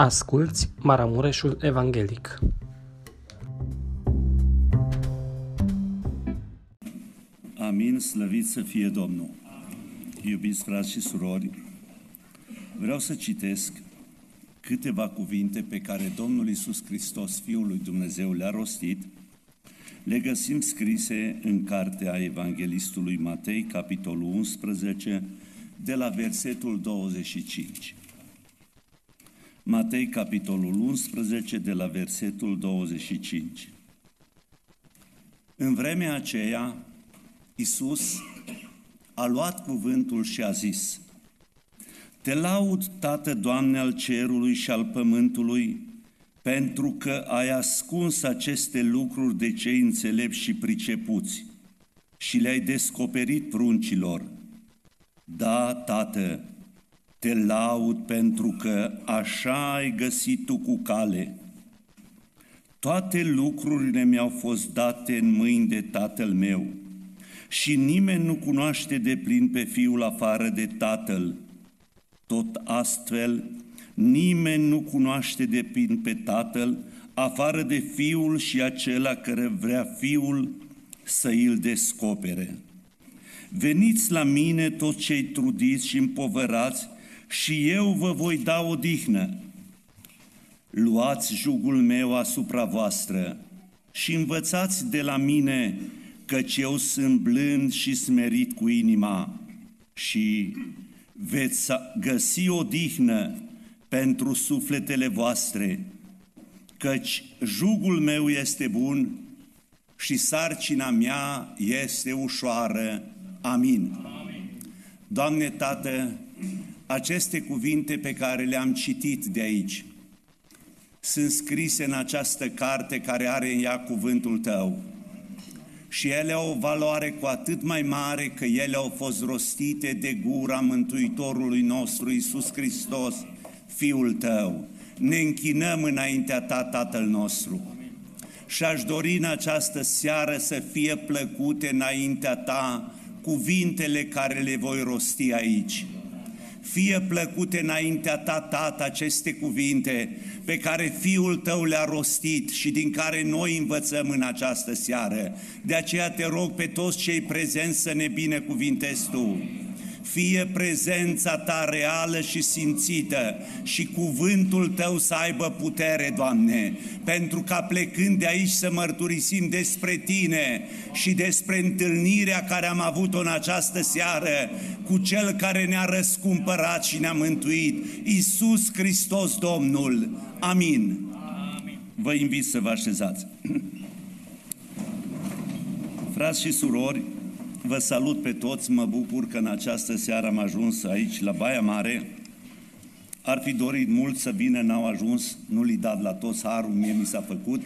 Asculți Maramureșul Evanghelic. Amin, slăvit să fie Domnul. Iubiți frați și surori, vreau să citesc câteva cuvinte pe care Domnul Isus Hristos, Fiul lui Dumnezeu, le-a rostit. Le găsim scrise în cartea Evanghelistului Matei, capitolul 11, de la versetul 25. Matei, capitolul 11, de la versetul 25. În vremea aceea, Isus a luat cuvântul și a zis, Te laud, Tată, Doamne al cerului și al pământului, pentru că ai ascuns aceste lucruri de cei înțelepți și pricepuți și le-ai descoperit pruncilor. Da, Tată, te laud pentru că așa ai găsit tu cu cale. Toate lucrurile mi-au fost date în mâini de Tatăl meu și nimeni nu cunoaște de plin pe Fiul afară de Tatăl. Tot astfel, nimeni nu cunoaște de plin pe Tatăl afară de Fiul și acela care vrea Fiul să îl descopere. Veniți la mine toți cei trudiți și împovărați și eu vă voi da o dihnă. Luați jugul meu asupra voastră și învățați de la mine, căci eu sunt blând și smerit cu inima și veți găsi o dihnă pentru sufletele voastre, căci jugul meu este bun și sarcina mea este ușoară. Amin. Amin. Doamne Tată, aceste cuvinte pe care le-am citit de aici sunt scrise în această carte care are în ea cuvântul Tău. Și ele au o valoare cu atât mai mare că ele au fost rostite de gura Mântuitorului nostru Isus Hristos, Fiul Tău. Ne închinăm înaintea Ta, Tatăl nostru. Și aș dori în această seară să fie plăcute înaintea Ta cuvintele care le voi rosti aici fie plăcute înaintea ta, Tată, aceste cuvinte pe care Fiul tău le-a rostit și din care noi învățăm în această seară. De aceea te rog pe toți cei prezenți să ne binecuvintezi Tu fie prezența ta reală și simțită și cuvântul tău să aibă putere, Doamne, pentru ca plecând de aici să mărturisim despre tine și despre întâlnirea care am avut-o în această seară cu cel care ne-a răscumpărat și ne-a mântuit, Isus Hristos Domnul. Amin. Amin. Vă invit să vă așezați. Frați și surori, Vă salut pe toți, mă bucur că în această seară am ajuns aici, la Baia Mare. Ar fi dorit mult să vină, n-au ajuns, nu li dat la toți harul, mie mi s-a făcut.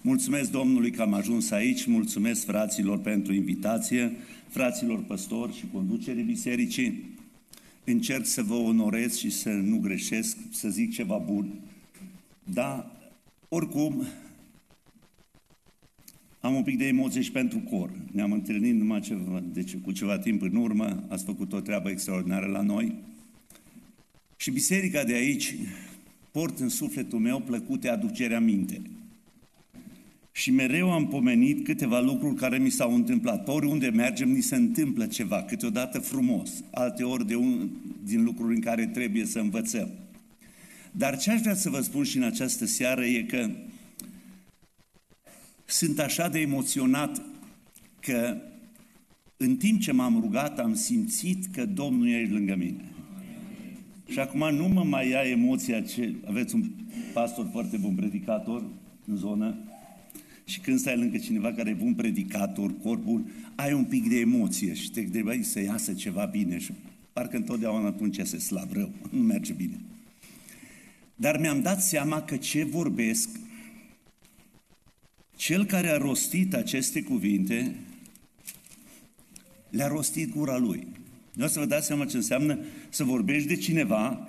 Mulțumesc Domnului că am ajuns aici, mulțumesc fraților pentru invitație, fraților păstori și conducerii bisericii. Încerc să vă onorez și să nu greșesc, să zic ceva bun. Da, oricum, am un pic de emoție și pentru cor. Ne-am întâlnit numai ceva, deci cu ceva timp în urmă, ați făcut o treabă extraordinară la noi. Și biserica de aici port în sufletul meu plăcute aducerea minte. Și mereu am pomenit câteva lucruri care mi s-au întâmplat. Pe oriunde mergem, ni se întâmplă ceva, câteodată frumos, alte ori de un, din lucruri în care trebuie să învățăm. Dar ce aș vrea să vă spun și în această seară e că sunt așa de emoționat că în timp ce m-am rugat am simțit că Domnul e lângă mine. Și acum nu mă mai ia emoția ce... Aveți un pastor foarte bun predicator în zonă și când stai lângă cineva care e bun predicator, corpul, ai un pic de emoție și te gândeai să iasă ceva bine și parcă întotdeauna atunci se slab rău, nu merge bine. Dar mi-am dat seama că ce vorbesc cel care a rostit aceste cuvinte, le-a rostit gura lui. Nu să vă dați seama ce înseamnă să vorbești de cineva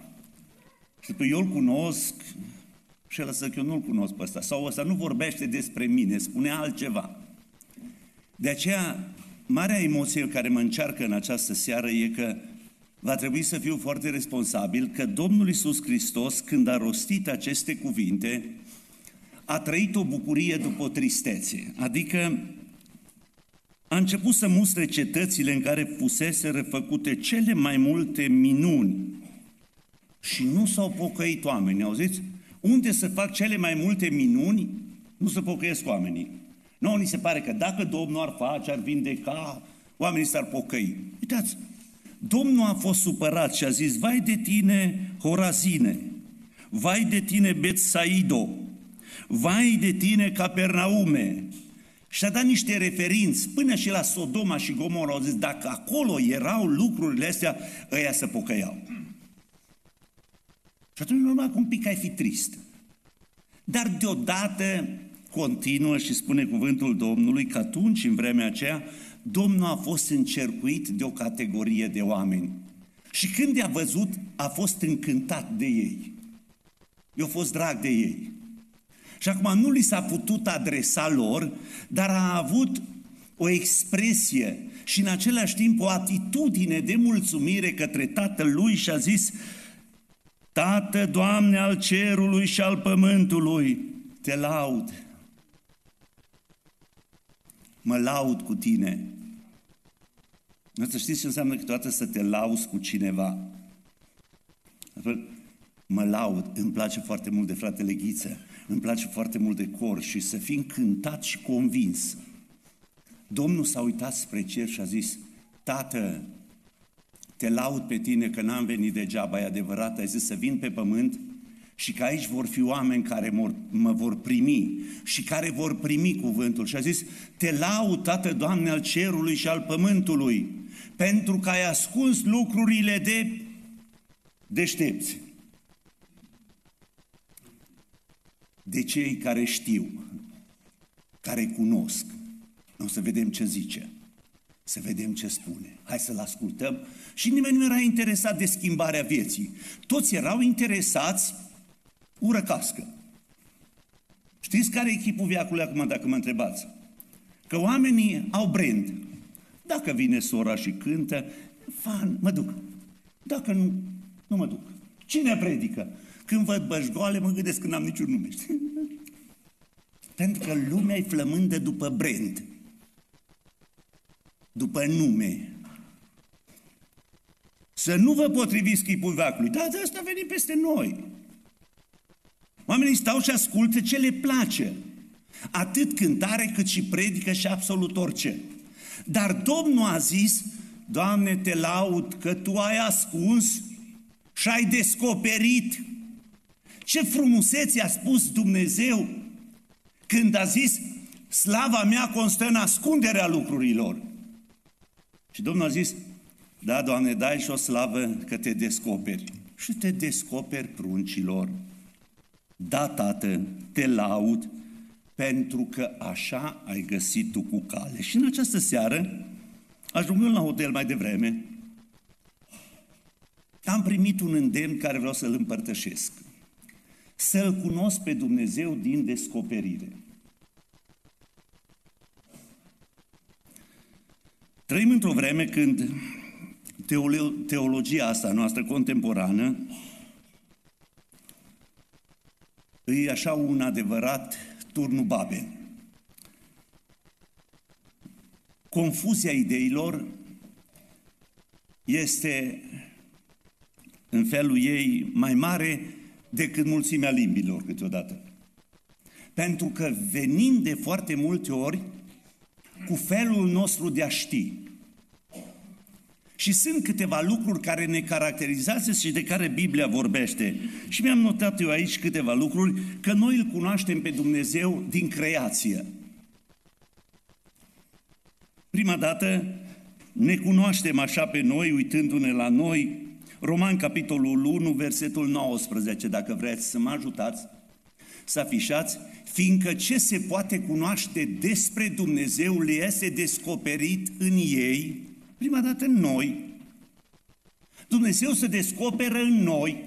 și pe eu îl cunosc și el să că eu nu-l cunosc pe ăsta. Sau ăsta nu vorbește despre mine, spune altceva. De aceea, marea emoție care mă încearcă în această seară e că va trebui să fiu foarte responsabil că Domnul Isus Hristos, când a rostit aceste cuvinte, a trăit o bucurie după o tristețe. Adică a început să mustre cetățile în care fusese refăcute cele mai multe minuni și nu s-au pocăit oamenii, auziți? Unde să fac cele mai multe minuni, nu se pocăiesc oamenii. Nu, ni se pare că dacă Domnul ar face, ar vindeca, oamenii s-ar pocăi. Uitați, Domnul a fost supărat și a zis, vai de tine, Horazine, vai de tine, Betsaido, vai de tine, Capernaume. Și a dat niște referinți, până și la Sodoma și Gomorra, au zis, dacă acolo erau lucrurile astea, ăia să pocăiau. Și atunci, normal, că un pic ai fi trist. Dar deodată continuă și spune cuvântul Domnului că atunci, în vremea aceea, Domnul a fost încercuit de o categorie de oameni. Și când i-a văzut, a fost încântat de ei. I-a fost drag de ei. Și acum nu li s-a putut adresa lor, dar a avut o expresie și în același timp o atitudine de mulțumire către tatăl lui și a zis Tată, Doamne al cerului și al pământului, te laud. Mă laud cu tine. Nu să știți ce înseamnă câteodată să te lauzi cu cineva. Mă laud, îmi place foarte mult de fratele Ghiță, îmi place foarte mult de cor și să fii încântat și convins. Domnul s-a uitat spre cer și a zis, Tată, te laud pe tine că n-am venit degeaba, e adevărat, ai zis să vin pe pământ și că aici vor fi oameni care mă vor primi și care vor primi cuvântul. Și a zis, te laud, Tată, Doamne, al cerului și al pământului, pentru că ai ascuns lucrurile de deștepți. De cei care știu, care cunosc. O să vedem ce zice. Să vedem ce spune. Hai să-l ascultăm. Și nimeni nu era interesat de schimbarea vieții. Toți erau interesați ură cască. Știți care e echipul viacului acum, dacă mă întrebați? Că oamenii au brand. Dacă vine sora și cântă, fan, mă duc. Dacă nu, nu mă duc. Cine predică? Când văd bășgoale, mă gândesc că n-am niciun nume. Pentru că lumea e flămândă după brand după nume. Să nu vă potriviți chipul veacului. Da, de asta a venit peste noi. Oamenii stau și ascultă ce le place. Atât cântare cât și predică și absolut orice. Dar Domnul a zis, Doamne, te laud că Tu ai ascuns și ai descoperit. Ce frumusețe a spus Dumnezeu când a zis, slava mea constă în ascunderea lucrurilor. Și Domnul a zis, da, Doamne, dai și o slavă că te descoperi. Și te descoperi pruncilor. Da, Tată, te laud pentru că așa ai găsit tu cu cale. Și în această seară, ajungând la hotel mai devreme, am primit un îndemn care vreau să-l împărtășesc. Să-L cunosc pe Dumnezeu din descoperire. Trăim într-o vreme când teologia asta noastră contemporană e așa un adevărat turnul babe. Confuzia ideilor este în felul ei mai mare decât mulțimea limbilor câteodată. Pentru că venim de foarte multe ori cu felul nostru de a ști. Și sunt câteva lucruri care ne caracterizează și de care Biblia vorbește. Și mi-am notat eu aici câteva lucruri, că noi îl cunoaștem pe Dumnezeu din creație. Prima dată ne cunoaștem așa pe noi, uitându-ne la noi. Roman, capitolul 1, versetul 19, dacă vreți să mă ajutați să afișați, fiindcă ce se poate cunoaște despre Dumnezeu le este descoperit în ei, prima dată în noi. Dumnezeu se descoperă în noi.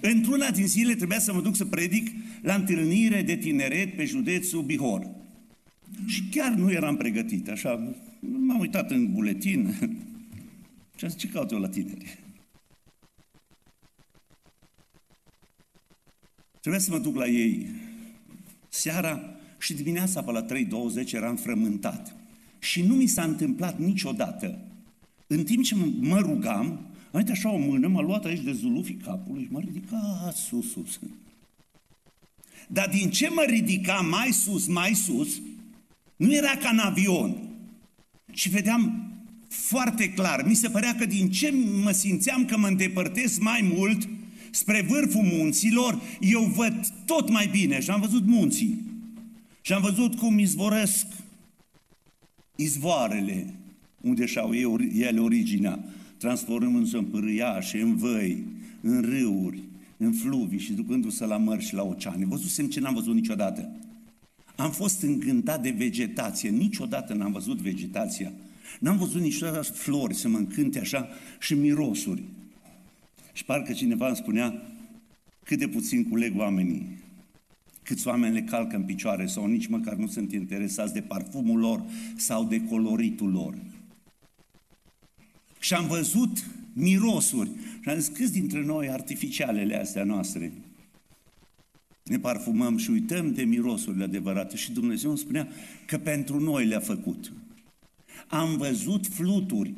Într-una din zile trebuia să mă duc să predic la întâlnire de tineret pe județul Bihor. Și chiar nu eram pregătit, așa, m-am uitat în buletin, Și am zis, ce caut eu la tineri? Trebuia să mă duc la ei seara și dimineața pe la 3.20 eram frământat. Și nu mi s-a întâmplat niciodată. În timp ce mă rugam, am venit așa o mână, m-a luat aici de zulufii capului și m-a ridicat sus, sus. Dar din ce mă ridica mai sus, mai sus, nu era ca în avion. Și vedeam foarte clar, mi se părea că din ce mă simțeam că mă îndepărtez mai mult spre vârful munților, eu văd tot mai bine și am văzut munții. Și am văzut cum izvorăsc izvoarele unde și-au ele originea, transformându-se în pârâiașe, în văi, în râuri, în fluvii și ducându-se la mări și la oceane. Văzusem ce n-am văzut niciodată. Am fost încântat de vegetație. Niciodată n-am văzut vegetația. N-am văzut niciodată flori să mă încânte așa și mirosuri. Și parcă cineva îmi spunea cât de puțin culeg oamenii, câți oameni le calcă în picioare sau nici măcar nu sunt interesați de parfumul lor sau de coloritul lor. Și am văzut mirosuri. Și am zis, câți dintre noi artificialele astea noastre ne parfumăm și uităm de mirosurile adevărate. Și Dumnezeu îmi spunea că pentru noi le-a făcut. Am văzut fluturi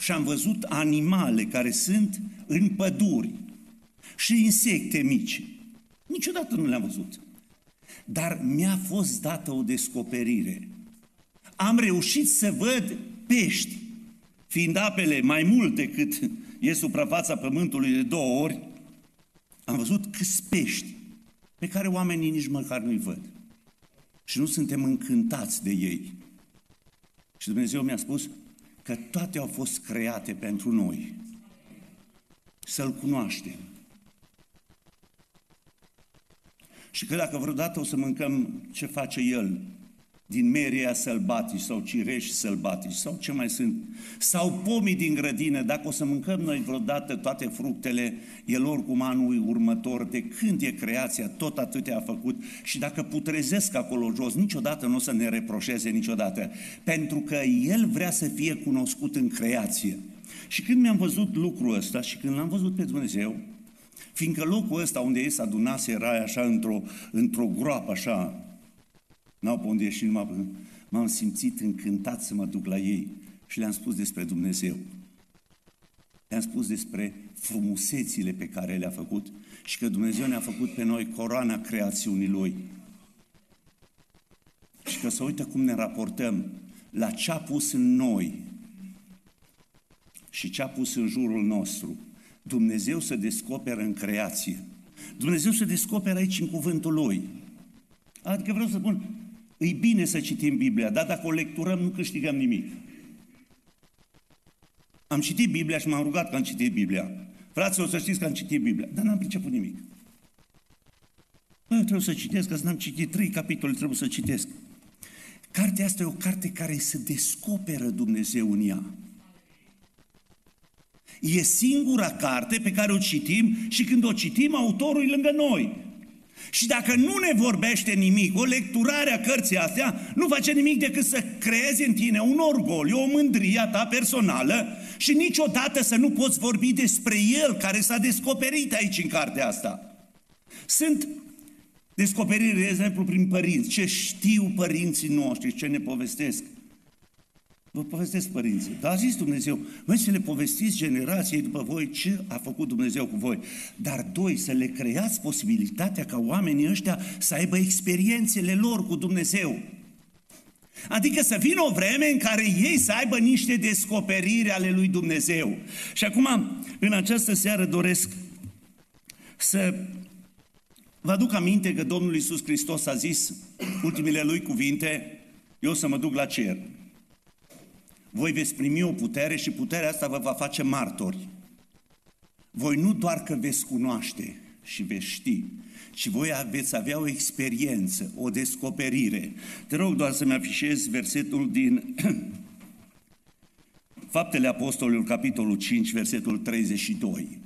și am văzut animale care sunt în păduri și insecte mici. Niciodată nu le-am văzut. Dar mi-a fost dată o descoperire. Am reușit să văd pești, fiind apele mai mult decât e suprafața pământului de două ori, am văzut câți pești pe care oamenii nici măcar nu-i văd. Și nu suntem încântați de ei. Și Dumnezeu mi-a spus că toate au fost create pentru noi. Să-L cunoaștem. Și că dacă vreodată o să mâncăm ce face El, din meria sălbatici sau cireși sălbatici sau ce mai sunt, sau pomii din grădină, dacă o să mâncăm noi vreodată toate fructele, el oricum anul următor, de când e creația, tot atâtea a făcut. Și dacă putrezesc acolo jos, niciodată nu o să ne reproșeze niciodată, pentru că el vrea să fie cunoscut în creație. Și când mi-am văzut lucrul ăsta și când l-am văzut pe Dumnezeu, fiindcă locul ăsta unde ei s adunase era așa într-o, într-o groapă așa, N-au pe unde ieși, numai m-am simțit încântat să mă duc la ei și le-am spus despre Dumnezeu. Le-am spus despre frumusețile pe care le-a făcut și că Dumnezeu ne-a făcut pe noi coroana creațiunii Lui. Și că să uită cum ne raportăm la ce a pus în noi și ce a pus în jurul nostru. Dumnezeu să descoperă în creație. Dumnezeu să descoperă aici în cuvântul Lui. Adică vreau să spun, E bine să citim Biblia, dar dacă o lecturăm nu câștigăm nimic. Am citit Biblia și m-am rugat că am citit Biblia. Fraților, să știți că am citit Biblia, dar n-am priceput nimic. Bă, trebuie să citesc, că n-am citit trei capitole, trebuie să citesc. Cartea asta e o carte care se descoperă Dumnezeu în ea. E singura carte pe care o citim și când o citim, autorul e lângă noi. Și dacă nu ne vorbește nimic, o lecturare a cărții astea nu face nimic decât să creeze în tine un orgoliu, o mândrie a ta personală și niciodată să nu poți vorbi despre el care s-a descoperit aici în cartea asta. Sunt descoperiri, de exemplu, prin părinți. Ce știu părinții noștri, ce ne povestesc. Vă povestesc, părinții. Dar a zis Dumnezeu, voi să le povestiți generației după voi ce a făcut Dumnezeu cu voi. Dar doi, să le creați posibilitatea ca oamenii ăștia să aibă experiențele lor cu Dumnezeu. Adică să vină o vreme în care ei să aibă niște descoperiri ale lui Dumnezeu. Și acum, în această seară doresc să vă aduc aminte că Domnul Iisus Hristos a zis ultimele lui cuvinte, eu să mă duc la cer. Voi veți primi o putere și puterea asta vă va face martori. Voi nu doar că veți cunoaște și veți ști, ci voi veți avea o experiență, o descoperire. Te rog doar să-mi afișez versetul din Faptele Apostolilor, capitolul 5, versetul 32.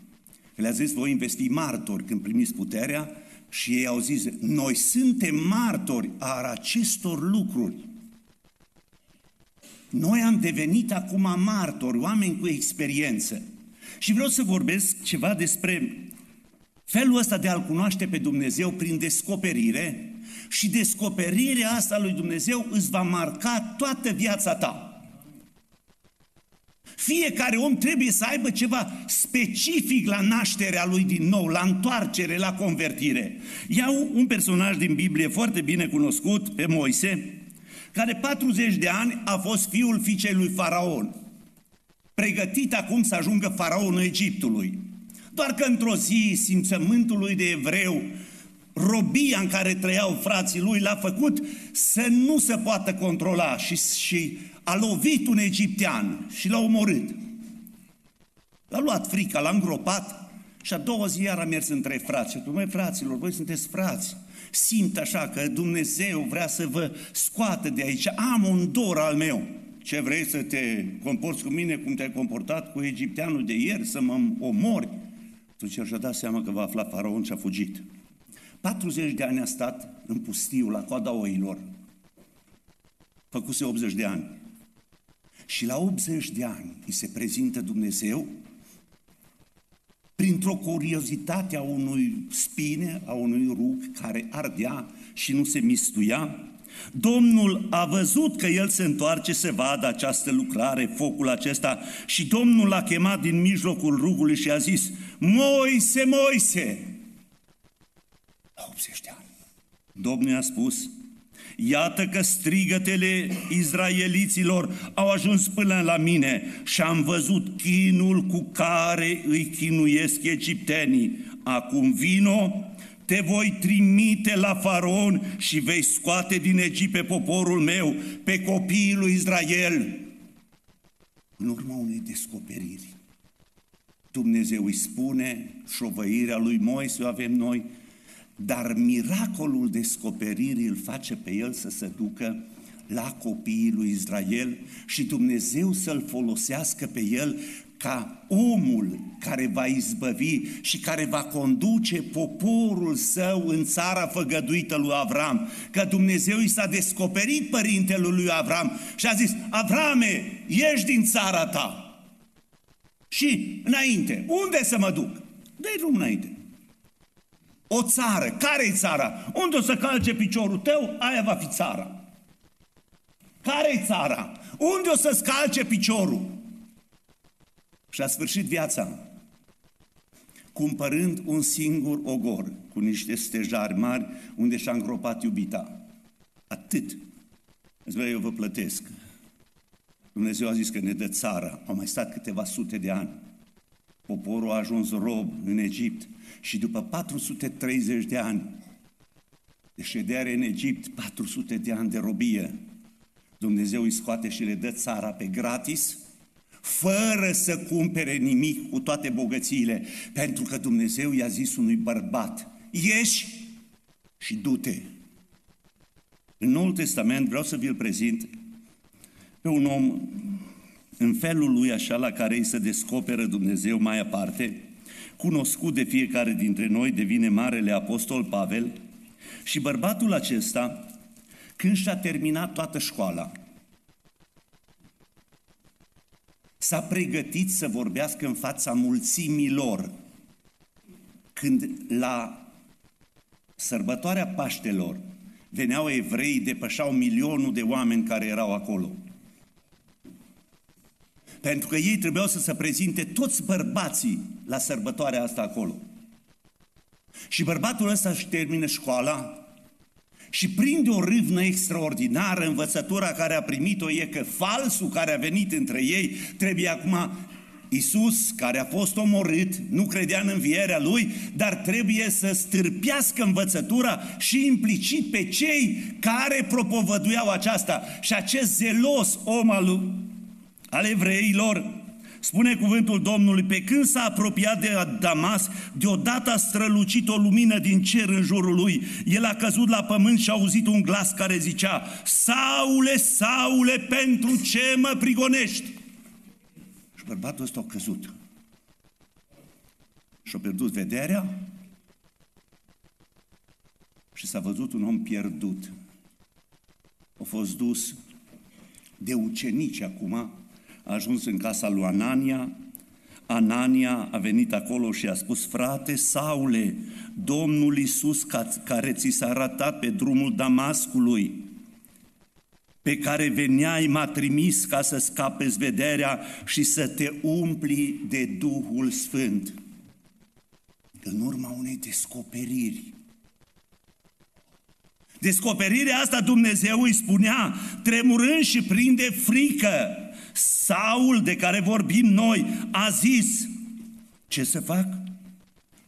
Le-a zis, voi veți fi martori când primiți puterea și ei au zis, noi suntem martori a acestor lucruri. Noi am devenit acum martori, oameni cu experiență. Și vreau să vorbesc ceva despre felul ăsta de a-L cunoaște pe Dumnezeu prin descoperire și descoperirea asta lui Dumnezeu îți va marca toată viața ta. Fiecare om trebuie să aibă ceva specific la nașterea lui din nou, la întoarcere, la convertire. Iau un personaj din Biblie foarte bine cunoscut, pe Moise, care 40 de ani a fost fiul fiicei lui Faraon. Pregătit acum să ajungă faraonul Egiptului. Doar că într-o zi simțământul lui de evreu, robia în care trăiau frații lui, l-a făcut să nu se poată controla și, și a lovit un egiptean și l-a omorât. L-a luat frica, l-a îngropat și a doua zi iar a mers între frați. Și mai fraților, voi sunteți frați. Simt așa că Dumnezeu vrea să vă scoată de aici. Am un dor al meu. Ce vrei să te comporți cu mine cum te-ai comportat cu egipteanul de ieri, să mă omori? Atunci și-a dat seama că va afla faraon și a fugit. 40 de ani a stat în pustiu, la coada oilor. Făcuse 80 de ani. Și la 80 de ani îi se prezintă Dumnezeu printr-o curiozitate a unui spine, a unui rug care ardea și nu se mistuia, Domnul a văzut că el se întoarce să vadă această lucrare, focul acesta, și Domnul l-a chemat din mijlocul rugului și a zis, Moise, Moise! La 80 de ani. Domnul a spus, Iată că strigătele izraeliților au ajuns până la mine și am văzut chinul cu care îi chinuiesc egiptenii. Acum vino, te voi trimite la faraon și vei scoate din Egipt pe poporul meu, pe copiii lui Israel. În urma unei descoperiri, Dumnezeu îi spune, șovăirea lui Moise o avem noi, dar miracolul descoperirii îl face pe el să se ducă la copiii lui Israel și Dumnezeu să-l folosească pe el ca omul care va izbăvi și care va conduce poporul său în țara făgăduită lui Avram. Că Dumnezeu i s-a descoperit părintelui lui Avram și a zis, Avrame, ieși din țara ta. Și înainte, unde să mă duc? Dă-i drum înainte. O țară. Care e țara? Unde o să calce piciorul tău, aia va fi țara. Care e țara? Unde o să-ți calce piciorul? Și a sfârșit viața cumpărând un singur ogor cu niște stejari mari unde și-a îngropat iubita. Atât. Îți eu vă plătesc. Dumnezeu a zis că ne dă țara. Au mai stat câteva sute de ani. Poporul a ajuns rob în Egipt și după 430 de ani de ședere în Egipt, 400 de ani de robie, Dumnezeu îi scoate și le dă țara pe gratis, fără să cumpere nimic cu toate bogățiile, pentru că Dumnezeu i-a zis unui bărbat, ieși și du-te. În Noul Testament vreau să vi-l prezint pe un om în felul lui așa la care îi se descoperă Dumnezeu mai aparte, cunoscut de fiecare dintre noi, devine Marele Apostol Pavel și bărbatul acesta, când și-a terminat toată școala, s-a pregătit să vorbească în fața mulțimilor. Când la sărbătoarea Paștelor veneau evrei, depășau milionul de oameni care erau acolo – pentru că ei trebuiau să se prezinte toți bărbații la sărbătoarea asta acolo. Și bărbatul ăsta își termină școala și prinde o râvnă extraordinară, învățătura care a primit-o e că falsul care a venit între ei trebuie acum Isus, care a fost omorât, nu credea în învierea lui, dar trebuie să stârpească învățătura și implicit pe cei care propovăduiau aceasta. Și acest zelos om al lui al evreilor, spune cuvântul Domnului, pe când s-a apropiat de Damas, deodată a strălucit o lumină din cer în jurul lui. El a căzut la pământ și a auzit un glas care zicea, Saule, Saule, pentru ce mă prigonești? Și bărbatul ăsta a căzut. Și-a pierdut vederea și s-a văzut un om pierdut. A fost dus de ucenici acum, a ajuns în casa lui Anania, Anania a venit acolo și a spus, frate Saule, Domnul Iisus care ți s-a arătat pe drumul Damascului, pe care veneai, m-a trimis ca să scapezi vederea și să te umpli de Duhul Sfânt. În urma unei descoperiri. Descoperirea asta Dumnezeu îi spunea, tremurând și prinde frică. Saul, de care vorbim noi, a zis, ce să fac?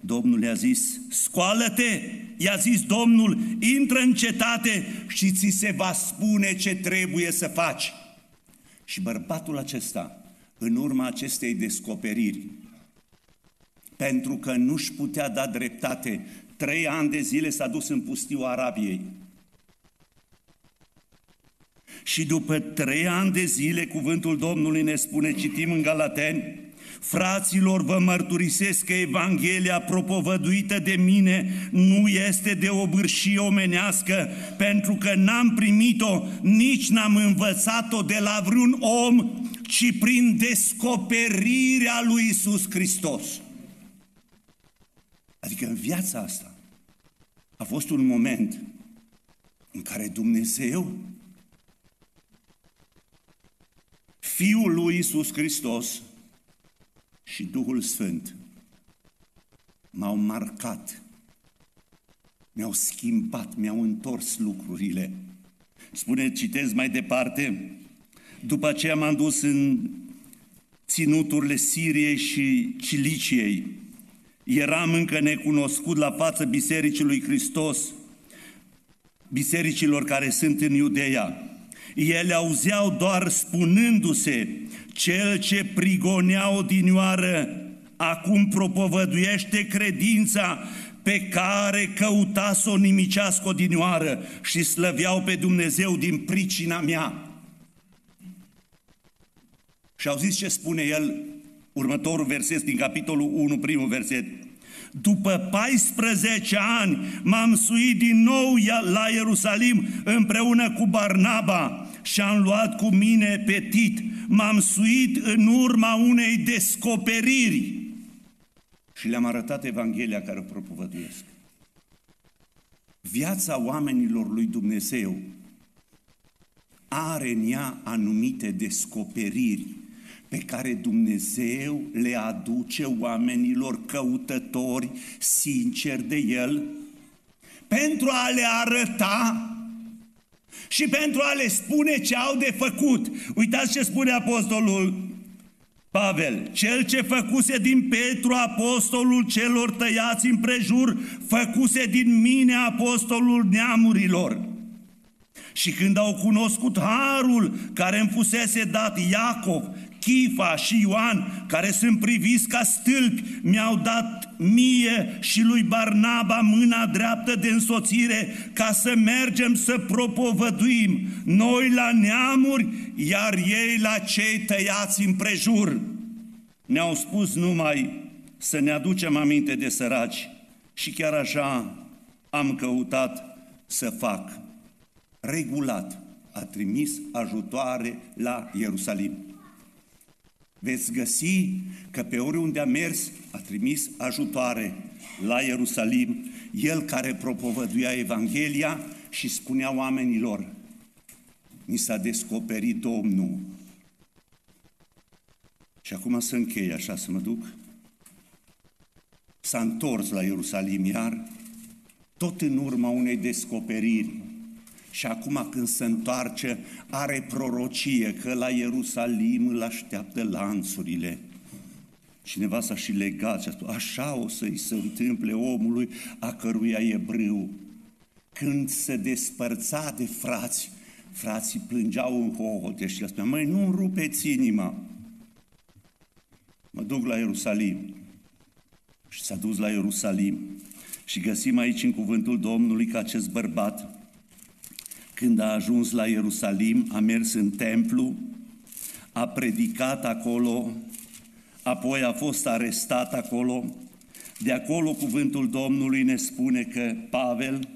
Domnul i-a zis, scoală-te, i-a zis Domnul, intră în cetate și ți se va spune ce trebuie să faci. Și bărbatul acesta, în urma acestei descoperiri, pentru că nu-și putea da dreptate, trei ani de zile s-a dus în pustiu Arabiei. Și după trei ani de zile, cuvântul Domnului ne spune, citim în Galateni, Fraților, vă mărturisesc că Evanghelia propovăduită de mine nu este de o bârșie omenească, pentru că n-am primit-o, nici n-am învățat-o de la vreun om, ci prin descoperirea lui Isus Hristos. Adică în viața asta a fost un moment în care Dumnezeu, Fiul lui Isus Hristos, și Duhul Sfânt m-au marcat, mi-au schimbat, mi-au întors lucrurile. Spune, citez mai departe, după aceea m-am dus în ținuturile Siriei și Ciliciei. Eram încă necunoscut la față Bisericii lui Hristos, bisericilor care sunt în Iudeea. Ele auzeau doar spunându-se, cel ce prigonea odinioară, acum propovăduiește credința pe care căuta să o nimicească odinioară și slăveau pe Dumnezeu din pricina mea. Și au zis ce spune el, următorul verset din capitolul 1, primul verset. După 14 ani m-am suit din nou la Ierusalim împreună cu Barnaba și am luat cu mine pe Tit, m-am suit în urma unei descoperiri. Și le-am arătat Evanghelia care o propovăduiesc. Viața oamenilor lui Dumnezeu are în ea anumite descoperiri pe care Dumnezeu le aduce oamenilor căutători sinceri de El pentru a le arăta și pentru a le spune ce au de făcut. Uitați ce spune apostolul Pavel, cel ce făcuse din Petru apostolul celor tăiați în prejur, făcuse din mine apostolul neamurilor. Și când au cunoscut harul care îmi fusese dat Iacov, Chifa și Ioan, care sunt priviți ca stâlpi, mi-au dat mie și lui Barnaba mâna dreaptă de însoțire ca să mergem să propovăduim, noi la neamuri, iar ei la cei tăiați în prejur. Ne-au spus numai să ne aducem aminte de săraci și chiar așa am căutat să fac. Regulat a trimis ajutoare la Ierusalim veți găsi că pe oriunde a mers a trimis ajutoare la Ierusalim, el care propovăduia Evanghelia și spunea oamenilor, mi s-a descoperit Domnul. Și acum să închei așa, să mă duc. S-a întors la Ierusalim iar, tot în urma unei descoperiri și acum când se întoarce, are prorocie că la Ierusalim îl așteaptă lanțurile. Cineva s-a și legat și a spus, așa o să-i se întâmple omului a căruia e brâu. Când se despărța de frați, frații plângeau în hohote și le spunea, măi, nu rupeți inima. Mă duc la Ierusalim. Și s-a dus la Ierusalim. Și găsim aici în cuvântul Domnului că acest bărbat când a ajuns la Ierusalim, a mers în templu, a predicat acolo, apoi a fost arestat acolo. De acolo cuvântul Domnului ne spune că Pavel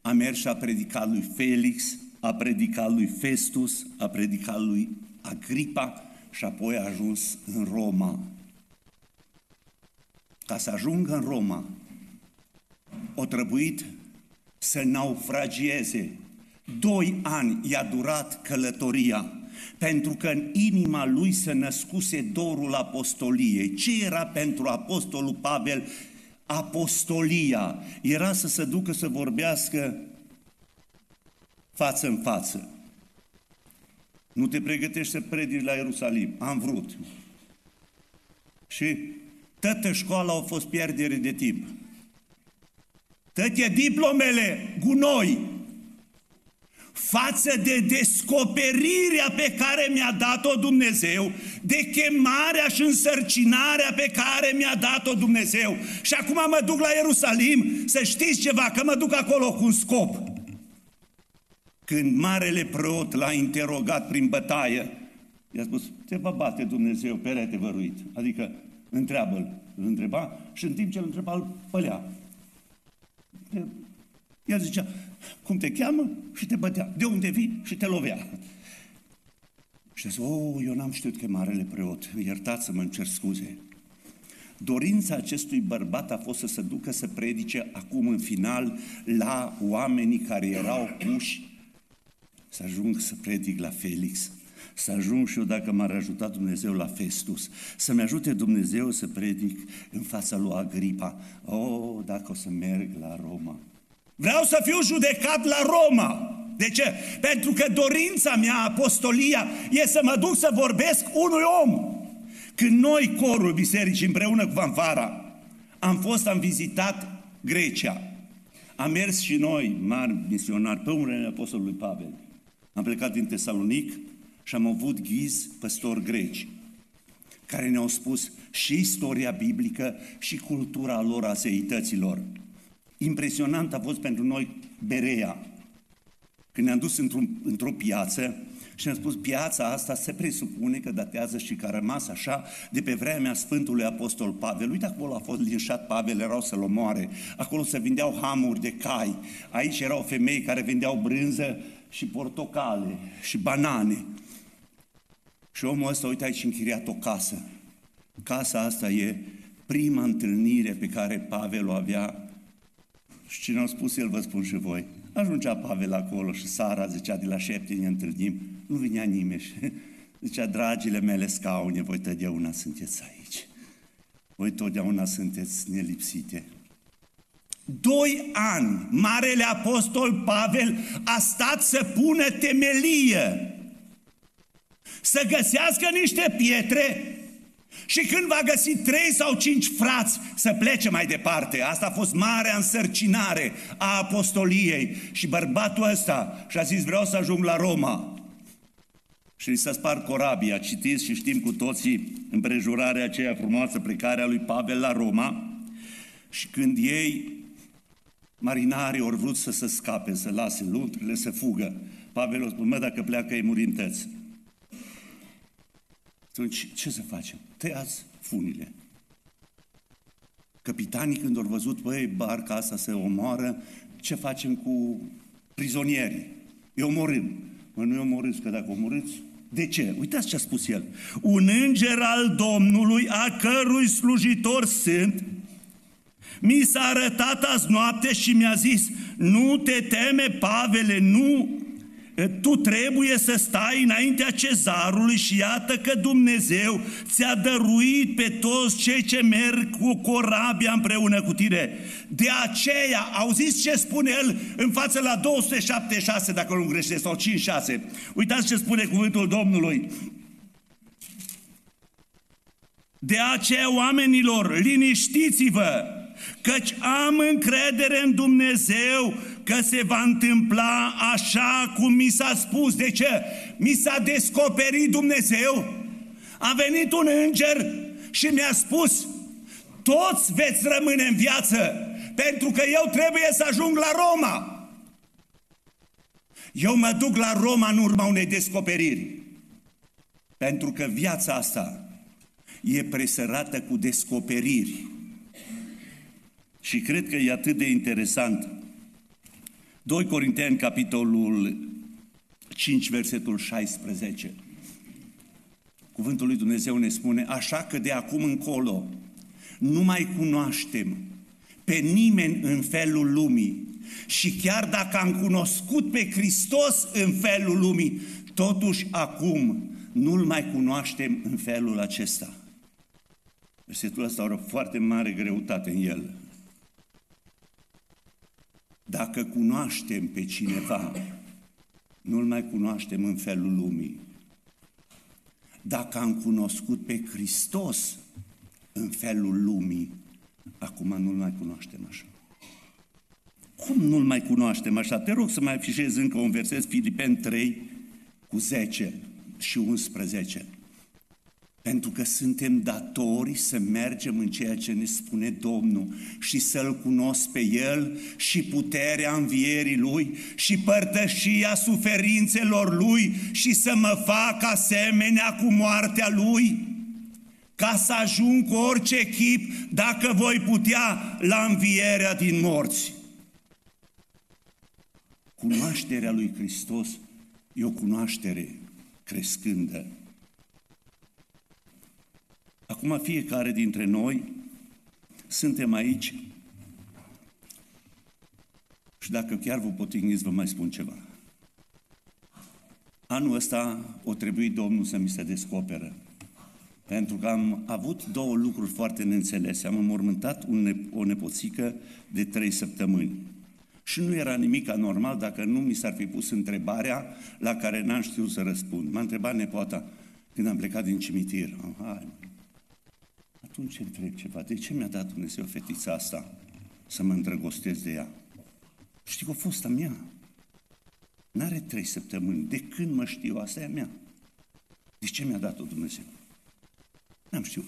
a mers și a predicat lui Felix, a predicat lui Festus, a predicat lui Agripa și apoi a ajuns în Roma. Ca să ajungă în Roma, o trebuit să naufragieze. Doi ani i-a durat călătoria, pentru că în inima lui se născuse dorul apostoliei. Ce era pentru apostolul Pavel apostolia? Era să se ducă să vorbească față în față. Nu te pregătești să predici la Ierusalim. Am vrut. Și toată școala a fost pierdere de timp. Toate diplomele gunoi față de descoperirea pe care mi-a dat-o Dumnezeu, de chemarea și însărcinarea pe care mi-a dat-o Dumnezeu. Și acum mă duc la Ierusalim, să știți ceva, că mă duc acolo cu un scop. Când marele preot l-a interogat prin bătaie, i-a spus, te va bate Dumnezeu perete văruit. Adică, întreabă-l, îl întreba și în timp ce îl întreba, îl pălea. El zicea, cum te cheamă? Și te bătea. De unde vii? Și te lovea. Și a zis, oh, eu n-am știut că e marele preot, iertați-mă, îmi cer scuze. Dorința acestui bărbat a fost să se ducă să predice acum în final la oamenii care erau puși să ajung să predic la Felix, să ajung și eu, dacă m-ar ajuta Dumnezeu, la Festus, să-mi ajute Dumnezeu să predic în fața lui Agripa. Oh, dacă o să merg la Roma. Vreau să fiu judecat la Roma. De ce? Pentru că dorința mea, apostolia, e să mă duc să vorbesc unui om. Când noi, corul bisericii, împreună cu Vanfara, am fost, am vizitat Grecia, am mers și noi, mari misionari, pe unele apostolului Pavel. Am plecat din Tesalonic și am avut ghizi păstori greci care ne-au spus și istoria biblică și cultura lor a zeităților. Impresionant a fost pentru noi Berea. Când ne-am dus într-o, într-o piață și ne-am spus, piața asta se presupune că datează și că a rămas așa de pe vremea Sfântului Apostol Pavel. Uite, acolo a fost linșat Pavel, erau să-l omoare. Acolo se vindeau hamuri de cai. Aici erau femei care vindeau brânză și portocale și banane. Și omul ăsta, uite, aici închiriat o casă. Casa asta e prima întâlnire pe care Pavel o avea și cine a spus el, vă spun și voi. Ajungea Pavel acolo și Sara zicea, de la șepte ne întâlnim, nu vinea nimeni și zicea, dragile mele scaune, voi totdeauna sunteți aici. Voi totdeauna sunteți nelipsite. Doi ani, Marele Apostol Pavel a stat să pună temelie, să găsească niște pietre și când va găsi trei sau cinci frați să plece mai departe, asta a fost marea însărcinare a apostoliei și bărbatul ăsta și-a zis vreau să ajung la Roma. Și să spar corabia, citiți și știm cu toții împrejurarea aceea frumoasă, plecarea lui Pavel la Roma. Și când ei, marinarii, au vrut să se scape, să lase luntrile, să fugă, Pavel a spus, mă, dacă pleacă, ei murim tăți. Atunci, ce să facem? Tăiați funile. Capitanii, când au văzut, băi, barca asta se omoară, ce facem cu prizonierii? Îi omorâm. Mă, nu-i omorâți, că dacă omorâți, de ce? Uitați ce a spus el. Un înger al Domnului, a cărui slujitor sunt, mi s-a arătat azi noapte și mi-a zis, nu te teme, Pavele, nu tu trebuie să stai înaintea cezarului și iată că Dumnezeu ți-a dăruit pe toți cei ce merg cu corabia împreună cu tine. De aceea, auziți ce spune el în față la 276, dacă nu greșesc, sau 56. Uitați ce spune cuvântul Domnului. De aceea, oamenilor, liniștiți-vă, căci am încredere în Dumnezeu că se va întâmpla așa cum mi s-a spus. De ce? Mi s-a descoperit Dumnezeu. A venit un înger și mi-a spus, toți veți rămâne în viață, pentru că eu trebuie să ajung la Roma. Eu mă duc la Roma în urma unei descoperiri. Pentru că viața asta e presărată cu descoperiri. Și cred că e atât de interesant 2 Corinteni, capitolul 5, versetul 16. Cuvântul lui Dumnezeu ne spune, așa că de acum încolo nu mai cunoaștem pe nimeni în felul lumii. Și chiar dacă am cunoscut pe Hristos în felul lumii, totuși acum nu-L mai cunoaștem în felul acesta. Versetul ăsta are o foarte mare greutate în el. Dacă cunoaștem pe cineva, nu-L mai cunoaștem în felul lumii. Dacă am cunoscut pe Hristos în felul lumii, acum nu-L mai cunoaștem așa. Cum nu-L mai cunoaștem așa? Te rog să mai afișez încă un verset, Filipen 3, cu 10 și 11. Pentru că suntem datori să mergem în ceea ce ne spune Domnul și să-L cunosc pe El și puterea învierii Lui și părtășia suferințelor Lui și să mă fac asemenea cu moartea Lui ca să ajung cu orice chip dacă voi putea la învierea din morți. Cunoașterea lui Hristos e o cunoaștere crescândă. Acum fiecare dintre noi suntem aici și dacă chiar vă potigniți, vă mai spun ceva. Anul ăsta o trebuie Domnul să mi se descoperă. Pentru că am avut două lucruri foarte neînțelese. Am înmormântat un ne- o nepoțică de trei săptămâni. Și nu era nimic anormal dacă nu mi s-ar fi pus întrebarea la care n-am știut să răspund. M-a întrebat nepoata când am plecat din cimitir. Hai, atunci întreb ceva. De ce mi-a dat Dumnezeu fetița asta să mă îndrăgostesc de ea? Știi că a fost a mea. N-are trei săptămâni. De când mă știu, asta e a mea. De ce mi-a dat-o Dumnezeu? N-am știut.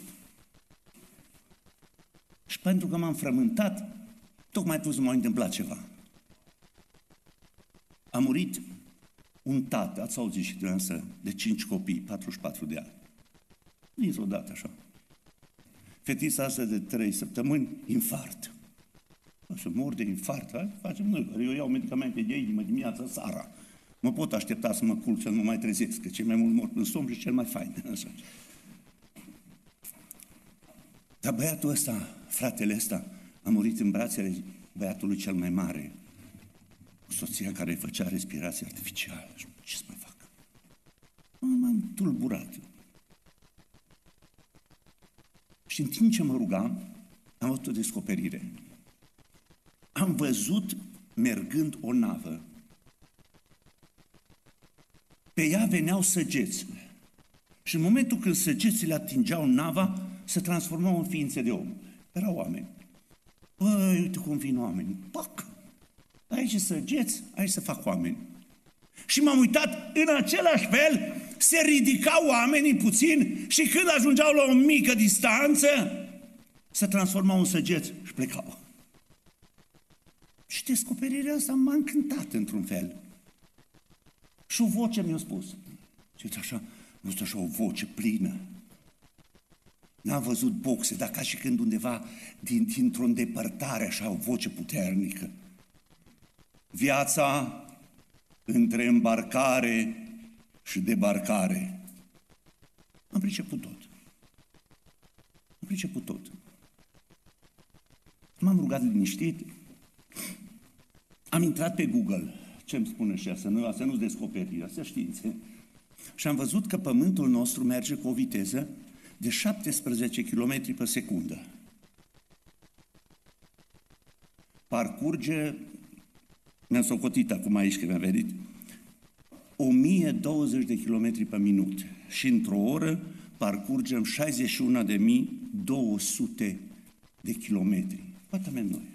Și pentru că m-am frământat, tocmai atunci m-a întâmplat ceva. A murit un tată, ați auzit și dumneavoastră, de cinci copii, 44 de ani. Dintr-o dată așa. Fetița asta de trei săptămâni, infart. O să mor de infart, hai? facem noi, care eu iau medicamente de inimă dimineața, seara. Mă pot aștepta să mă culc, să nu mă mai trezesc, că cel mai mult mor în somn și cel mai fain. Așa. Dar băiatul ăsta, fratele ăsta, a murit în brațele băiatului cel mai mare, cu soția care îi făcea respirație artificială. Ce să mai fac? M-am tulburat. Și în timp ce mă rugam, am avut o descoperire. Am văzut mergând o navă. Pe ea veneau săgețile. Și în momentul când săgețile atingeau nava, se transformau în ființe de om. Erau oameni. Băi, uite cum vin oameni. Pac! Aici săgeți, aici să fac oameni. Și m-am uitat, în același fel, se ridicau oamenii puțin și când ajungeau la o mică distanță, se transformau în săgeți și plecau. Și descoperirea asta m-a încântat într-un fel. Și o voce mi-a spus. Și așa, nu știu așa o voce plină. N-am văzut boxe, dar ca și când undeva din, dintr-o îndepărtare, așa o voce puternică. Viața între îmbarcare și debarcare. Am priceput tot. Am priceput tot. M-am rugat liniștit. Am intrat pe Google. Ce îmi spune și să nu, să nu-ți descoperi, asta științe. Și am văzut că pământul nostru merge cu o viteză de 17 km pe secundă. Parcurge, mi-am socotit acum aici că mi-a venit, 1020 de km pe minut și într-o oră parcurgem 61.200 de kilometri. Bată noi.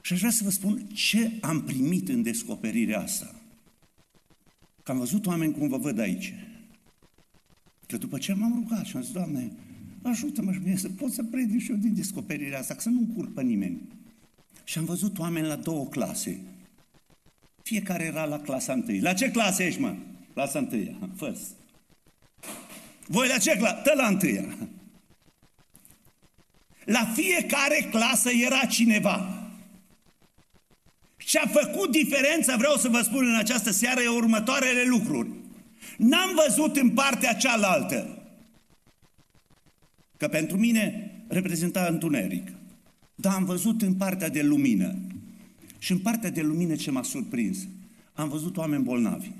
Și aș vrea să vă spun ce am primit în descoperirea asta. Că am văzut oameni cum vă văd aici. Că după ce m-am rugat și am zis, Doamne, ajută-mă și mie să pot să predic și eu din descoperirea asta, că să nu încurc pe nimeni. Și am văzut oameni la două clase. Fiecare era la clasa întâi. La ce clasă ești, mă? Clasa întâia, first. Voi la ce clasă? Tă la întâia. La fiecare clasă era cineva. Ce a făcut diferența, vreau să vă spun în această seară, e următoarele lucruri. N-am văzut în partea cealaltă, că pentru mine reprezenta întuneric, dar am văzut în partea de lumină. Și în partea de lumină ce m-a surprins, am văzut oameni bolnavi.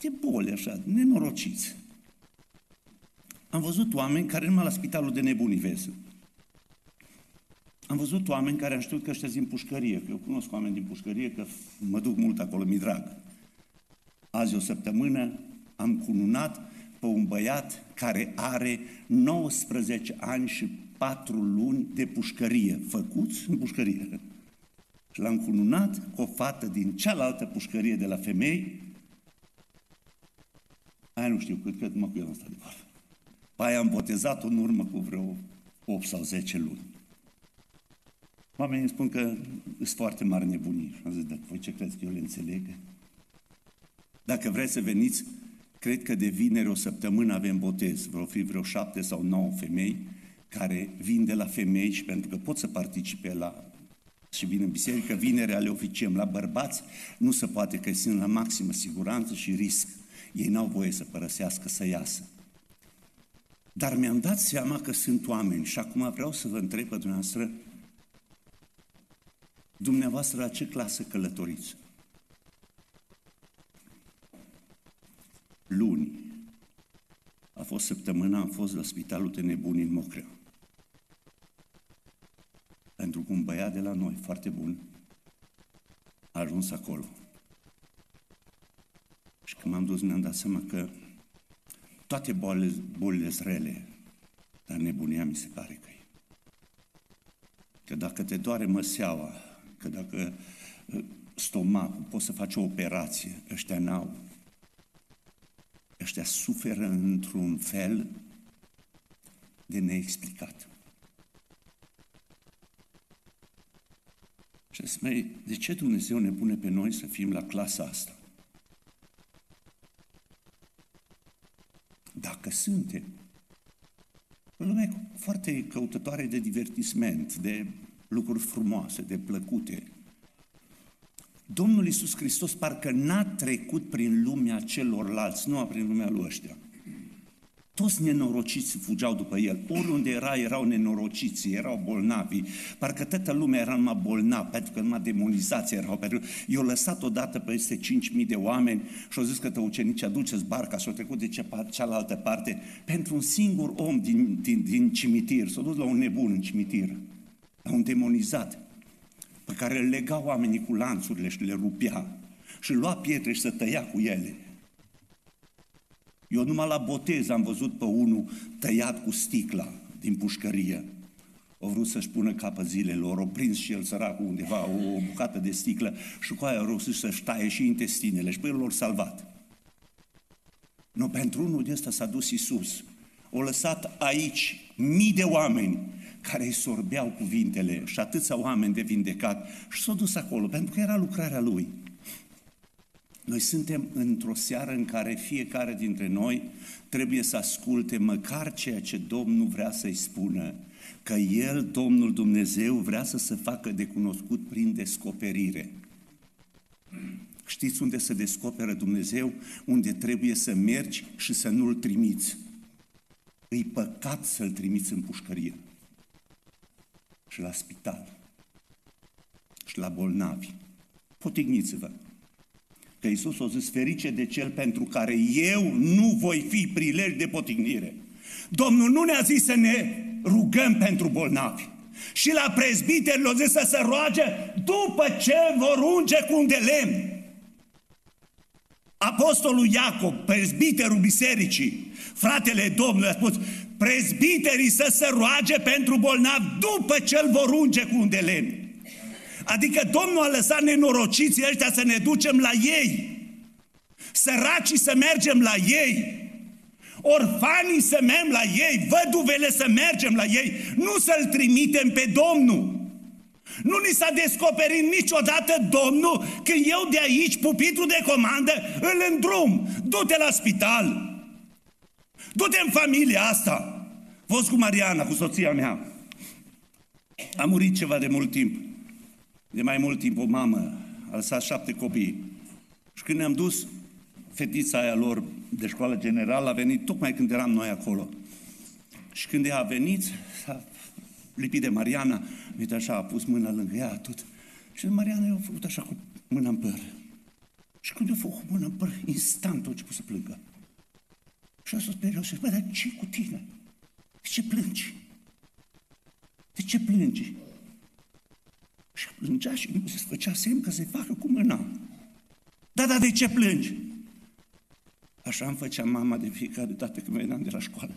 De boli așa, nenorociți. Am văzut oameni care numai la spitalul de nebuni vezi. Am văzut oameni care am știut că ăștia din pușcărie, că eu cunosc oameni din pușcărie, că mă duc mult acolo, mi drag. Azi o săptămână am cununat pe un băiat care are 19 ani și 4 luni de pușcărie, făcuți în pușcărie. Și l-am cununat cu o fată din cealaltă pușcărie de la femei. Aia nu știu cât, cât mă cu el am stat de vorbă. Pe aia am botezat-o în urmă cu vreo 8 sau 10 luni. Oamenii spun că sunt foarte mari nebunii. Și am zis, dacă voi ce credeți că eu le înțeleg? Dacă vreți să veniți, cred că de vineri o săptămână avem botez. Vreau fi vreo șapte sau nouă femei care vin de la femei și pentru că pot să participe la și vin în biserică, vinerea le oficiem. La bărbați nu se poate că sunt la maximă siguranță și risc. Ei n-au voie să părăsească, să iasă. Dar mi-am dat seama că sunt oameni și acum vreau să vă întreb pe dumneavoastră, dumneavoastră la ce clasă călătoriți? Luni. A fost săptămâna, am fost la spitalul de nebuni în Mocrea. Pentru că un băiat de la noi, foarte bun, a ajuns acolo. Și când m-am dus, mi-am dat seama că toate bolile, bolile sunt rele, dar nebunia mi se pare că e. Că dacă te doare măseaua, că dacă ă, stomacul, poți să faci o operație, ăștia n-au. Ăștia suferă într-un fel de neexplicat. Și zic, de ce Dumnezeu ne pune pe noi să fim la clasa asta? Dacă suntem, o lume foarte căutătoare de divertisment, de lucruri frumoase, de plăcute. Domnul Iisus Hristos parcă n-a trecut prin lumea celorlalți, nu a prin lumea lui ăștia. Toți nenorociți fugeau după el. Oriunde era, erau nenorociți, erau bolnavi. Parcă toată lumea era numai bolnav, pentru că numai demonizați erau. Pentru... I-au lăsat odată peste 5.000 de oameni și au zis că te ucenici aduceți barca și au trecut de cealaltă parte pentru un singur om din, din, din cimitir. S-au dus la un nebun în cimitir, la un demonizat, pe care îl lega oamenii cu lanțurile și le rupea și lua pietre și să tăia cu ele. Eu numai la botez am văzut pe unul tăiat cu sticla din pușcărie. O vrut să-și pună capă zilelor, o prins și el săracul undeva o, o bucată de sticlă și cu aia rostit să-și taie și intestinele și pe el l salvat. Nu, pentru unul de ăsta s-a dus Isus. O lăsat aici mii de oameni care îi sorbeau cuvintele și atâția oameni de vindecat și s-au dus acolo, pentru că era lucrarea lui. Noi suntem într-o seară în care fiecare dintre noi trebuie să asculte măcar ceea ce Domnul vrea să-i spună, că El, Domnul Dumnezeu, vrea să se facă de cunoscut prin descoperire. Știți unde se descoperă Dumnezeu? Unde trebuie să mergi și să nu-L trimiți. Îi păcat să-L trimiți în pușcărie și la spital și la bolnavi. Potigniți-vă! Că Iisus a zis, ferice de cel pentru care eu nu voi fi prilej de potignire. Domnul nu ne-a zis să ne rugăm pentru bolnavi. Și la prezbiteri l-a zis să se roage după ce vor unge cu un de lemn. Apostolul Iacob, prezbiterul bisericii, fratele Domnului a spus, prezbiterii să se roage pentru bolnavi după ce îl vor unge cu un de lemn. Adică Domnul a lăsat nenorociții ăștia să ne ducem la ei. Săracii să mergem la ei. Orfanii să mergem la ei, văduvele să mergem la ei, nu să-L trimitem pe Domnul. Nu ni s-a descoperit niciodată Domnul când eu de aici, pupitru de comandă, îl îndrum. Du-te la spital. Du-te în familia asta. Fost cu Mariana, cu soția mea. A murit ceva de mult timp. De mai mult timp o mamă, a lăsat șapte copii. Și când ne-am dus, fetița aia lor de școală generală a venit tocmai când eram noi acolo. Și când ea a venit, s-a lipit de Mariana, uite așa, a pus mâna lângă ea, tot. Și Mariana i-a făcut așa cu mâna în păr. Și când a făcut cu mâna în păr, instant a început să plângă. Și a spus pe el și a dar ce cu tine? De ce plângi? De ce plângi? Și plângea și nu se făcea semn că se facă cu mâna. Da, da, de ce plângi? Așa îmi făcea mama de fiecare dată când veneam de la școală.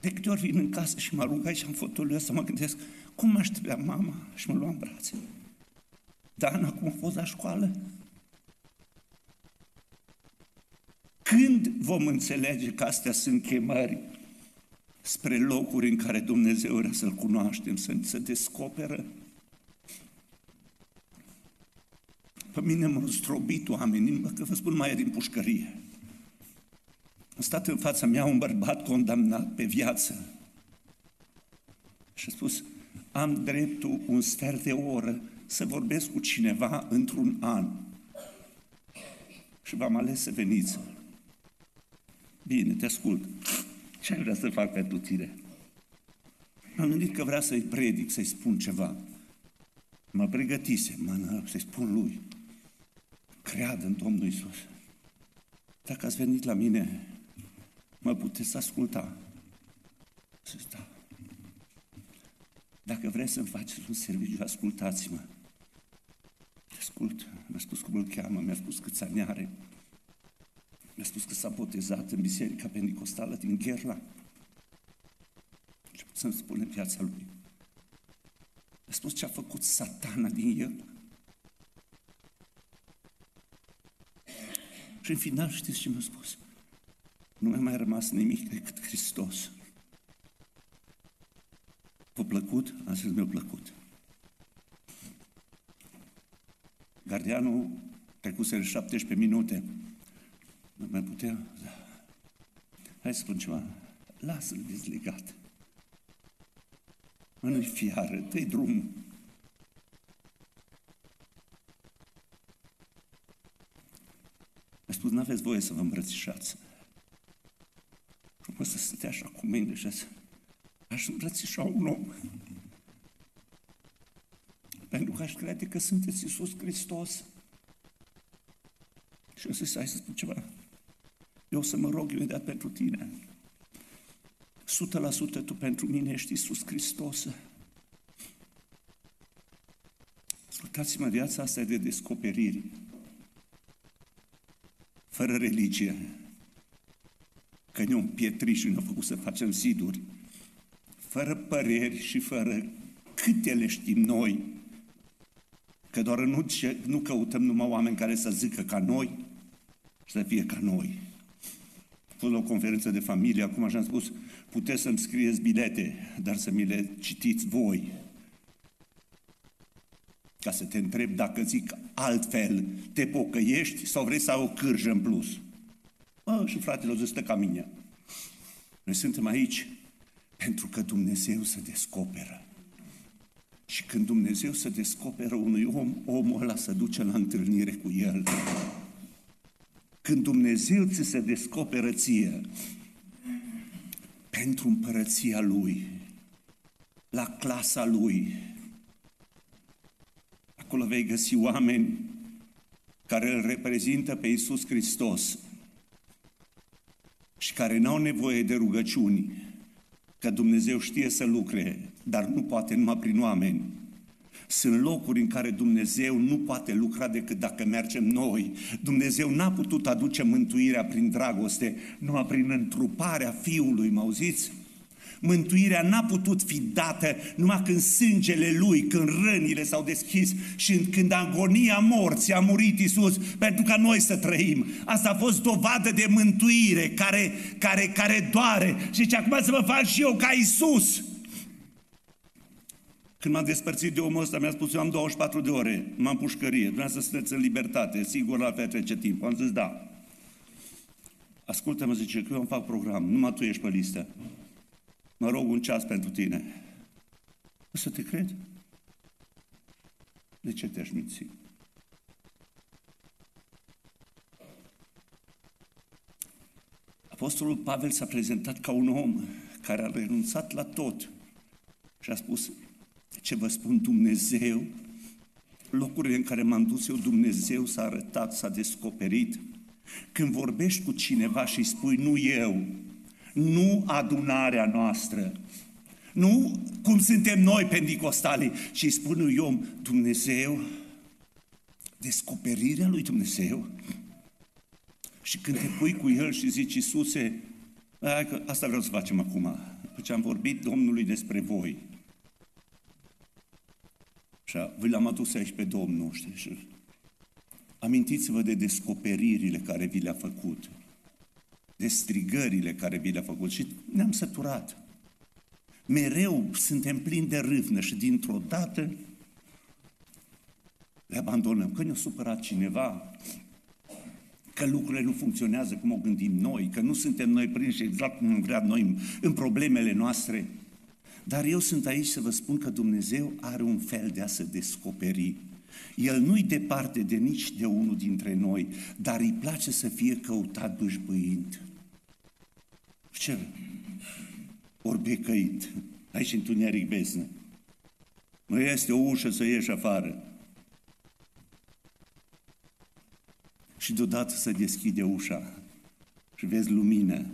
De câte ori vin în casă și mă arunc aici în fotoliu să mă gândesc cum mă aștepta mama și mă lua în brațe. Dana, cum a fost la școală? Când vom înțelege că astea sunt chemări spre locuri în care Dumnezeu vrea să-L cunoaștem, să se descoperă? Pe mine m-au zdrobit oamenii, că vă spun mai e din pușcărie. A stat în fața mea un bărbat condamnat pe viață și a spus, am dreptul un sfert de oră să vorbesc cu cineva într-un an. Și v-am ales să veniți. Bine, te ascult. Ce ai vrea să fac pentru tine? M-am gândit că vrea să-i predic, să-i spun ceva. Mă pregătise, mă, să-i spun lui. Creadă în Domnul Isus. Dacă ați venit la mine, mă puteți asculta. Să da. Dacă vreți să-mi faceți un serviciu, ascultați-mă. Ascult, mi-a spus cum îl cheamă, mi-a spus câți ani are. Mi-a spus că s-a botezat în biserica pentecostală din Gherla. Ce pot să-mi spune viața lui? Mi-a spus ce a făcut satana din el. Și în final știți ce mi-a spus? Nu mi-a mai rămas nimic decât Hristos. V-a plăcut? Am zis, mi-a plăcut. Gardianul trecuse 17 minute. Nu mai putea? Da. Hai să spun ceva. Lasă-l dezlegat. Mă, nu-i fiară, dă drumul. A spus, n-aveți voie să vă îmbrățișați. Frumos să stea așa cu mine și să aș îmbrățișa un om. Pentru că aș crede că sunteți Iisus Hristos. Și o să hai să spun ceva. Eu o să mă rog imediat pentru tine. 100% tu pentru mine ești Iisus Hristos. Ascultați-mă, viața asta e de descoperiri. Fără religie. Că ne-au împietrit și ne-au făcut să facem ziduri. Fără păreri și fără câte le știm noi. Că doar nu, nu căutăm numai oameni care să zică ca noi, să fie ca noi. A fost la o conferință de familie, acum așa am spus, puteți să-mi scrieți bilete, dar să mi le citiți voi. Ca să te întreb dacă zic altfel, te pocăiești sau vrei să ai o cârjă în plus? Bă, și fratele o stă ca mine. Noi suntem aici pentru că Dumnezeu se descoperă. Și când Dumnezeu se descoperă unui om, omul ăla se duce la întâlnire cu el. Când Dumnezeu ți se descoperă ție pentru împărăția Lui, la clasa Lui, acolo vei găsi oameni care îl reprezintă pe Iisus Hristos și care n-au nevoie de rugăciuni, că Dumnezeu știe să lucre, dar nu poate numai prin oameni. Sunt locuri în care Dumnezeu nu poate lucra decât dacă mergem noi. Dumnezeu n-a putut aduce mântuirea prin dragoste, numai prin întruparea Fiului, mă auziți? Mântuirea n-a putut fi dată numai când sângele Lui, când rănile s-au deschis și când agonia morții a murit Isus pentru ca noi să trăim. Asta a fost dovadă de mântuire care, care, care doare. Și ce acum să mă fac și eu ca Isus. Când m-am despărțit de omul ăsta, mi-a spus, eu am 24 de ore, m-am pușcărie, vreau să sunteți în libertate, sigur la fel trece timp. Am zis, da. Ascultă-mă, zice, că eu îmi fac program, numai tu ești pe listă. Mă rog un ceas pentru tine. O să te cred? De ce te-aș minți? Apostolul Pavel s-a prezentat ca un om care a renunțat la tot și a spus, ce vă spun Dumnezeu, locurile în care m-am dus eu, Dumnezeu s-a arătat, s-a descoperit. Când vorbești cu cineva și îi spui, nu eu, nu adunarea noastră, nu cum suntem noi pentecostalii, ci îi spun lui om, Dumnezeu, descoperirea lui Dumnezeu. Și când te pui cu el și zici, Iisuse, hai că asta vreau să facem acum, după ce am vorbit Domnului despre voi, și vi l-am adus aici pe Domnul, știi? Și amintiți-vă de descoperirile care vi le-a făcut, de strigările care vi le-a făcut și ne-am săturat. Mereu suntem plini de râvnă și dintr-o dată le abandonăm. Că ne-a supărat cineva, că lucrurile nu funcționează cum o gândim noi, că nu suntem noi prinși exact cum vrea noi în problemele noastre. Dar eu sunt aici să vă spun că Dumnezeu are un fel de a se descoperi. El nu-i departe de nici de unul dintre noi, dar îi place să fie căutat bâșbâind. Ce? Ori becăit. Aici întuneric beznă. Nu este o ușă să ieși afară. Și deodată se deschide ușa și vezi lumină.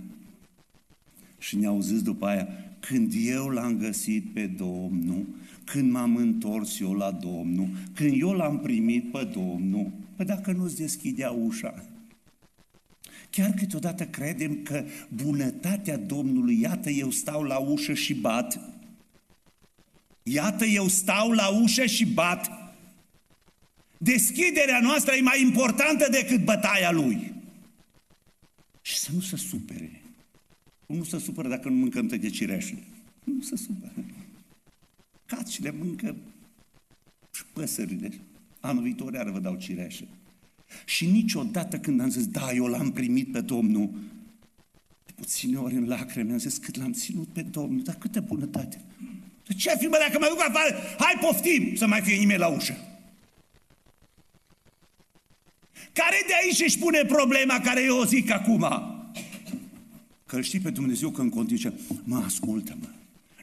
Și ne auziți după aia, când eu l-am găsit pe Domnul, când m-am întors eu la Domnul, când eu l-am primit pe Domnul, păi dacă nu-ți deschidea ușa, Chiar câteodată credem că bunătatea Domnului, iată eu stau la ușă și bat, iată eu stau la ușă și bat, deschiderea noastră e mai importantă decât bătaia Lui. Și să nu se supere. Nu se supără dacă nu mâncăm de cireșe. Nu se supără. Cacile mâncă și păsările. Anul viitor iară vă dau cireșe. Și niciodată când am zis, da, eu l-am primit pe Domnul, de puține ori în lacrimi am zis, cât l-am ținut pe Domnul, dar câtă bunătate. De ce fi, mă, dacă mă duc afară, hai poftim să mai fie nimeni la ușă. Care de aici își pune problema care eu o zic acum? Că îl știi pe Dumnezeu că în condiție, mă, ascultă-mă,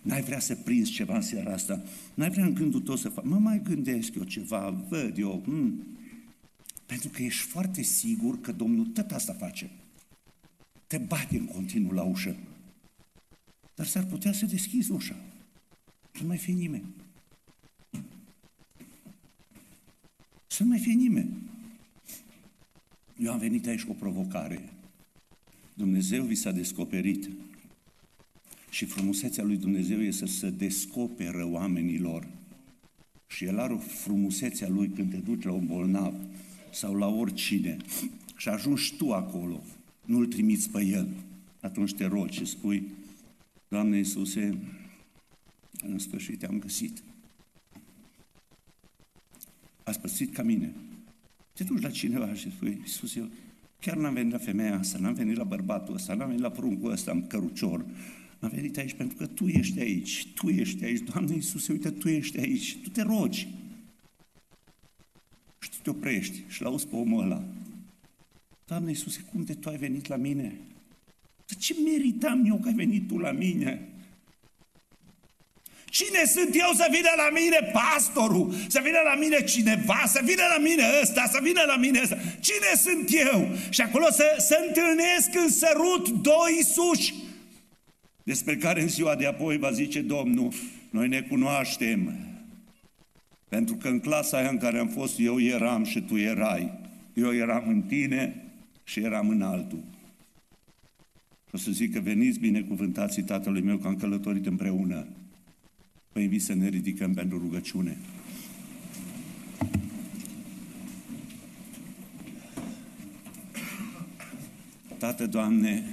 n-ai vrea să prinzi ceva în seara asta, n-ai vrea în gândul tău să faci, mă mai gândesc eu ceva, văd eu, hmm. pentru că ești foarte sigur că Domnul tot asta face. Te bate în continuu la ușă. Dar s-ar putea să deschizi ușa. Să nu mai fie nimeni. Să nu mai fie nimeni. Eu am venit aici cu o provocare. Dumnezeu vi s-a descoperit. Și frumusețea lui Dumnezeu este să se descoperă oamenilor. Și El are o frumusețe a Lui când te duci la un bolnav sau la oricine și ajungi tu acolo, nu-L trimiți pe El. Atunci te rogi și spui, Doamne Iisuse, în sfârșit te-am găsit. Ați pățit ca mine. Te duci la cineva și spui, Iisus, eu chiar n-am venit la femeia asta, n-am venit la bărbatul ăsta, n-am venit la pruncul ăsta în cărucior, am venit aici pentru că Tu ești aici, Tu ești aici, Doamne Iisuse, uite, Tu ești aici, Tu te rogi. Și Tu te oprești și l-auzi pe omul ăla. Doamne Iisuse, cum de Tu ai venit la mine? De ce meritam eu că ai venit Tu la mine? Cine sunt eu să vină la mine pastorul, să vină la mine cineva, să vină la mine ăsta, să vină la mine ăsta? Cine sunt eu? Și acolo să, să întâlnesc în sărut doi suși despre care în ziua de apoi va zice Domnul, noi ne cunoaștem, pentru că în clasa aia în care am fost eu eram și tu erai. Eu eram în tine și eram în altul. O să zic că veniți binecuvântații tatălui meu că am călătorit împreună. Vă invit să ne ridicăm pentru rugăciune. Tată, Doamne,